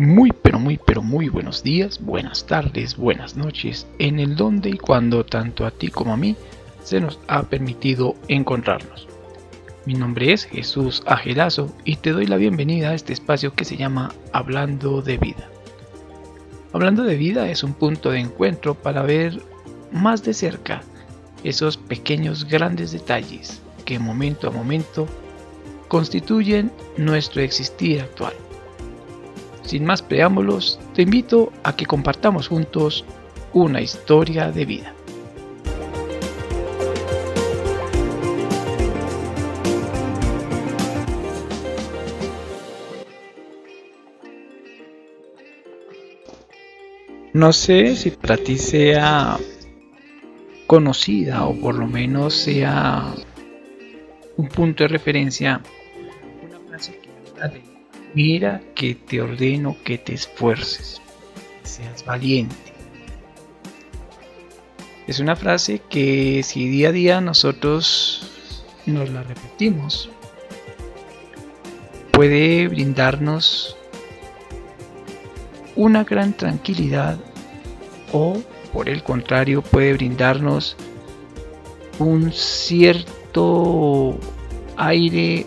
Muy pero muy pero muy buenos días, buenas tardes, buenas noches, en el donde y cuando tanto a ti como a mí se nos ha permitido encontrarnos. Mi nombre es Jesús Ajelazo y te doy la bienvenida a este espacio que se llama Hablando de Vida. Hablando de Vida es un punto de encuentro para ver más de cerca esos pequeños grandes detalles que momento a momento constituyen nuestro existir actual. Sin más preámbulos, te invito a que compartamos juntos una historia de vida. No sé si para ti sea conocida o por lo menos sea un punto de referencia una frase que mira que te ordeno que te esfuerces, que seas valiente. Es una frase que si día a día nosotros nos la repetimos, puede brindarnos una gran tranquilidad o por el contrario puede brindarnos un cierto aire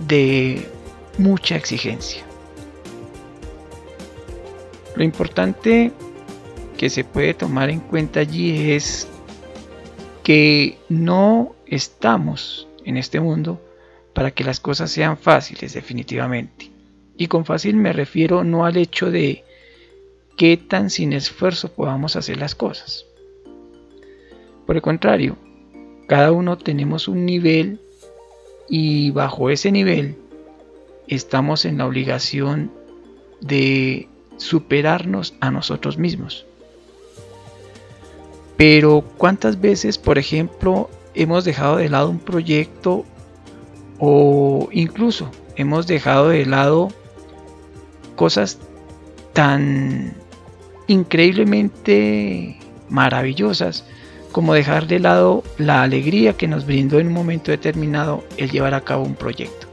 de mucha exigencia. Lo importante que se puede tomar en cuenta allí es que no estamos en este mundo para que las cosas sean fáciles definitivamente. Y con fácil me refiero no al hecho de qué tan sin esfuerzo podamos hacer las cosas. Por el contrario, cada uno tenemos un nivel y bajo ese nivel estamos en la obligación de superarnos a nosotros mismos. Pero ¿cuántas veces, por ejemplo, hemos dejado de lado un proyecto o incluso hemos dejado de lado cosas tan increíblemente maravillosas como dejar de lado la alegría que nos brindó en un momento determinado el llevar a cabo un proyecto.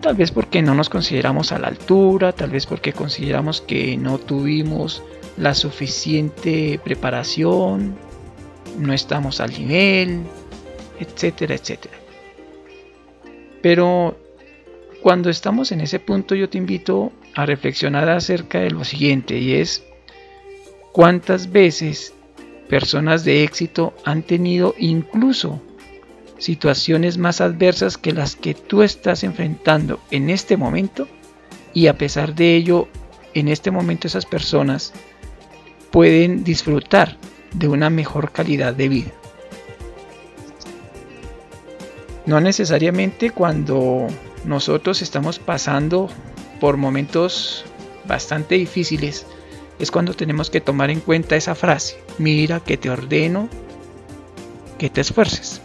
Tal vez porque no nos consideramos a la altura, tal vez porque consideramos que no tuvimos la suficiente preparación, no estamos al nivel, etcétera, etcétera. Pero cuando estamos en ese punto yo te invito a reflexionar acerca de lo siguiente y es cuántas veces personas de éxito han tenido incluso situaciones más adversas que las que tú estás enfrentando en este momento y a pesar de ello, en este momento esas personas pueden disfrutar de una mejor calidad de vida. No necesariamente cuando nosotros estamos pasando por momentos bastante difíciles es cuando tenemos que tomar en cuenta esa frase, mira que te ordeno que te esfuerces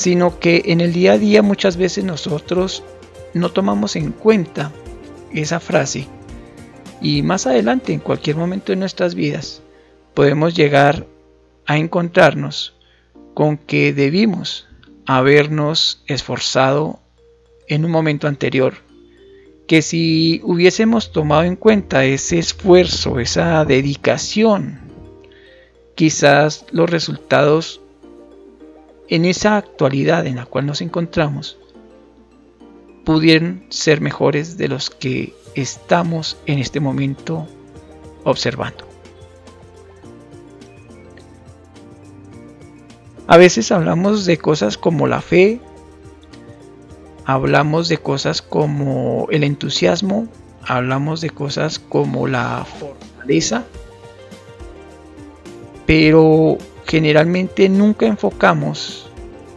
sino que en el día a día muchas veces nosotros no tomamos en cuenta esa frase. Y más adelante en cualquier momento de nuestras vidas podemos llegar a encontrarnos con que debimos habernos esforzado en un momento anterior. Que si hubiésemos tomado en cuenta ese esfuerzo, esa dedicación, quizás los resultados en esa actualidad en la cual nos encontramos pudieran ser mejores de los que estamos en este momento observando. A veces hablamos de cosas como la fe, hablamos de cosas como el entusiasmo, hablamos de cosas como la fortaleza, pero generalmente nunca enfocamos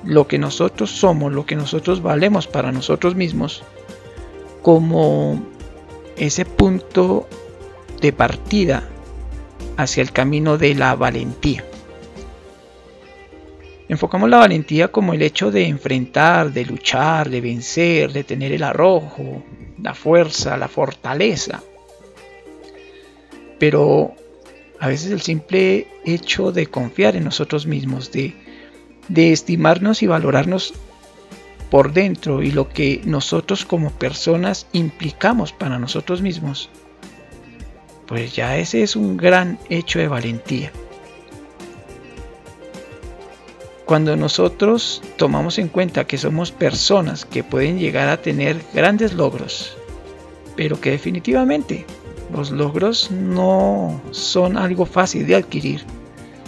lo que nosotros somos, lo que nosotros valemos para nosotros mismos, como ese punto de partida hacia el camino de la valentía. Enfocamos la valentía como el hecho de enfrentar, de luchar, de vencer, de tener el arrojo, la fuerza, la fortaleza. Pero a veces el simple hecho de confiar en nosotros mismos, de, estimarnos y valorarnos por dentro y lo que nosotros como personas implicamos para nosotros mismos, pues ya ese es un gran hecho de valentía. Cuando nosotros tomamos en cuenta que somos personas que pueden llegar a tener grandes logros, pero que definitivamente los logros no son algo fácil de adquirir,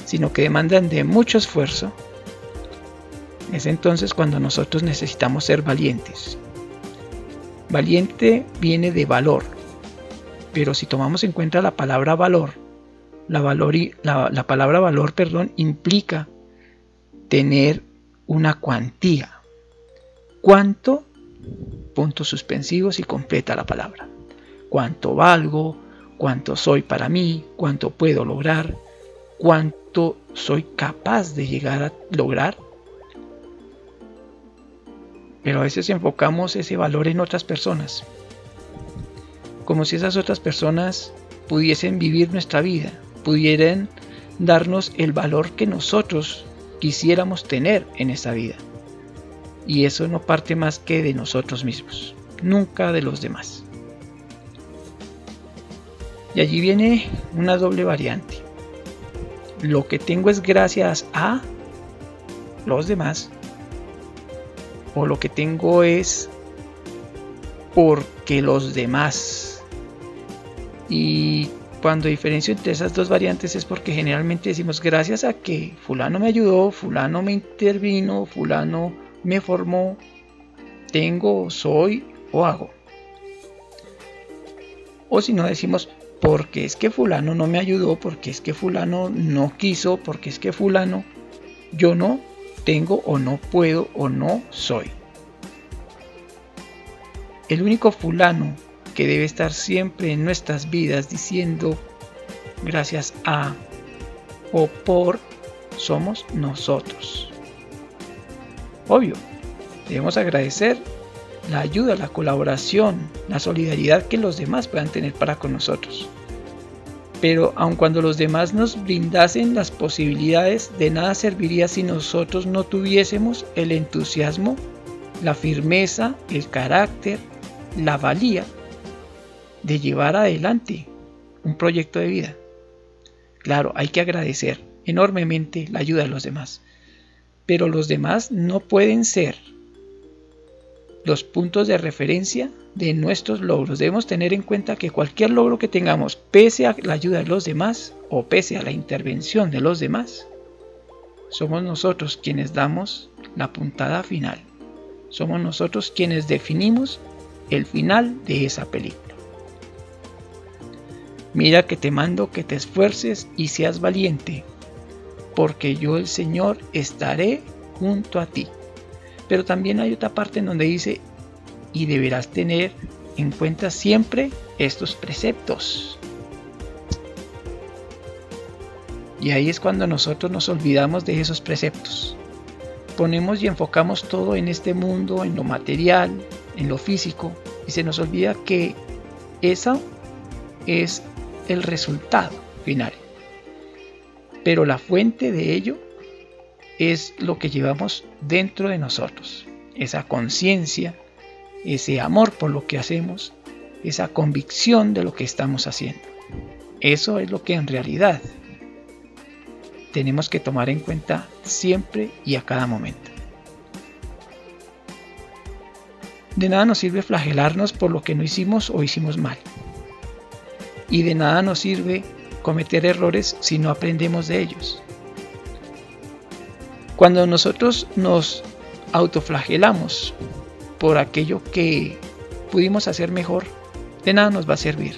sino que demandan de mucho esfuerzo, es entonces cuando nosotros necesitamos ser valientes. Valiente viene de valor, pero si tomamos en cuenta la palabra valor, la, valor, la, la palabra valor perdón, implica tener una cuantía. ¿Cuánto? Puntos suspensivos y completa la palabra. ¿Cuánto valgo? ¿Cuánto soy para mí? ¿Cuánto puedo lograr? ¿Cuánto soy capaz de llegar a lograr? Pero a veces enfocamos ese valor en otras personas. Como si esas otras personas pudiesen vivir nuestra vida, pudieran darnos el valor que nosotros quisiéramos tener en esa vida. Y eso no parte más que de nosotros mismos, nunca de los demás. Y allí viene una doble variante. Lo que tengo es gracias a los demás o lo que tengo es porque los demás. Y cuando diferencio entre esas dos variantes es porque generalmente decimos gracias a que fulano me ayudó, fulano me intervino, fulano me formó, tengo, soy o hago. O si no decimos porque es que fulano no me ayudó, porque es que fulano no quiso, porque es que fulano yo no tengo o no puedo o no soy. El único fulano que debe estar siempre en nuestras vidas diciendo gracias a o por somos nosotros. Obvio, debemos agradecer la ayuda, la colaboración, la solidaridad que los demás puedan tener para con nosotros. Pero aun cuando los demás nos brindasen las posibilidades, de nada serviría si nosotros no tuviésemos el entusiasmo, la firmeza, el carácter, la valía de llevar adelante un proyecto de vida. Claro, hay que agradecer enormemente la ayuda de los demás, pero los demás no pueden ser los puntos de referencia de nuestros logros. Debemos tener en cuenta que cualquier logro que tengamos, pese a la ayuda de los demás o pese a la intervención de los demás, somos nosotros quienes damos la puntada final. Somos nosotros quienes definimos el final de esa película. Mira que te mando que te esfuerces y seas valiente, porque yo el Señor estaré junto a ti. Pero también hay otra parte en donde dice, y deberás tener en cuenta siempre estos preceptos. Y ahí es cuando nosotros nos olvidamos de esos preceptos. Ponemos y enfocamos todo en este mundo, en lo material, en lo físico, y se nos olvida que eso es el resultado final. Pero la fuente de ello es lo que llevamos dentro de nosotros, esa conciencia, ese amor por lo que hacemos, esa convicción de lo que estamos haciendo. Eso es lo que en realidad tenemos que tomar en cuenta siempre y a cada momento. De nada nos sirve flagelarnos por lo que no hicimos o hicimos mal. Y de nada nos sirve cometer errores si no aprendemos de ellos. Cuando nosotros nos autoflagelamos por aquello que pudimos hacer mejor, de nada nos va a servir.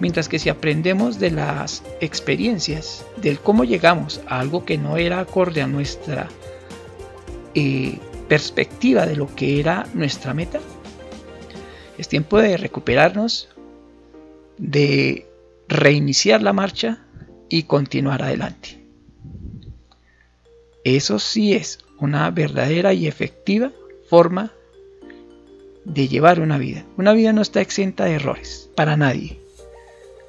Mientras que si aprendemos de las experiencias, del cómo llegamos a algo que no era acorde a nuestra eh, perspectiva de lo que era nuestra meta, es tiempo de recuperarnos, de reiniciar la marcha y continuar adelante. Eso sí es una verdadera y efectiva forma de llevar una vida. Una vida no está exenta de errores, para nadie.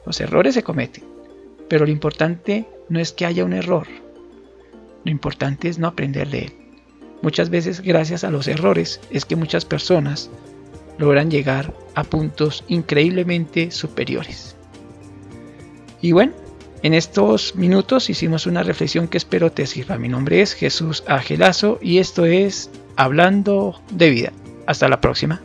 Los errores se cometen, pero lo importante no es que haya un error, lo importante es no aprender de él. muchas veces gracias a los errores es que muchas personas logran llegar a puntos increíblemente superiores. Y bueno, en estos minutos hicimos una reflexión que espero te sirva. Mi nombre es Jesús Agelazo y esto es Hablando de Vida. Hasta la próxima.